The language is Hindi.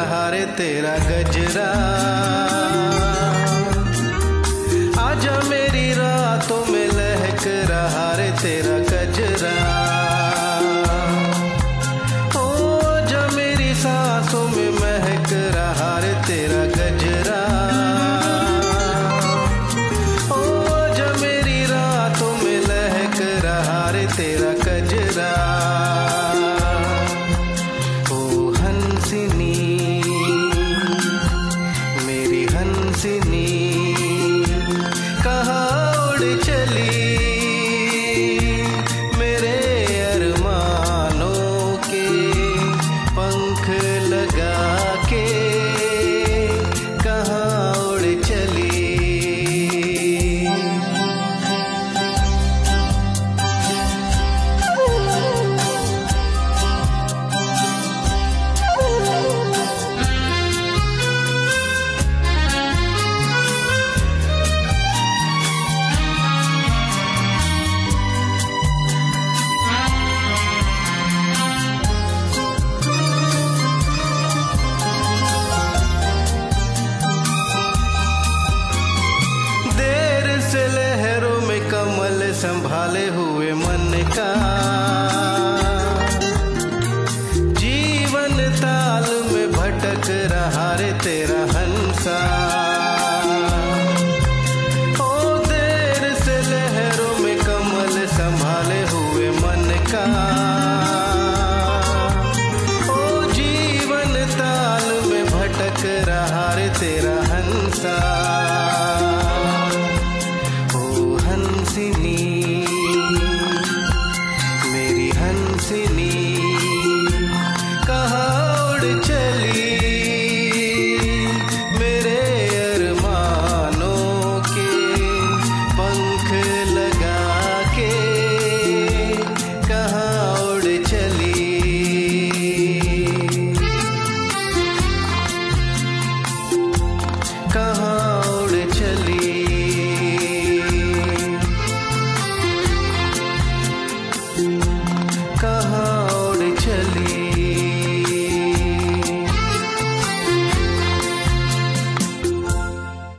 रहा तेरा गजरा। आजा मेरी रातों में लहक रहा तेरा गजरा। ओ, आजा मेरी सांसों में महक रहा रे तेरा गजरा। ओ, आजा मेरी लहक तेरा गजरा। in sini संभाले हुए मन का। जीवन ताल में भटक रहा रे तेरा हंसा। ओ देर से लहरों में कमल संभाले हुए मन का। ओ जीवन ताल में भटक रहा रे तेरा हंसा।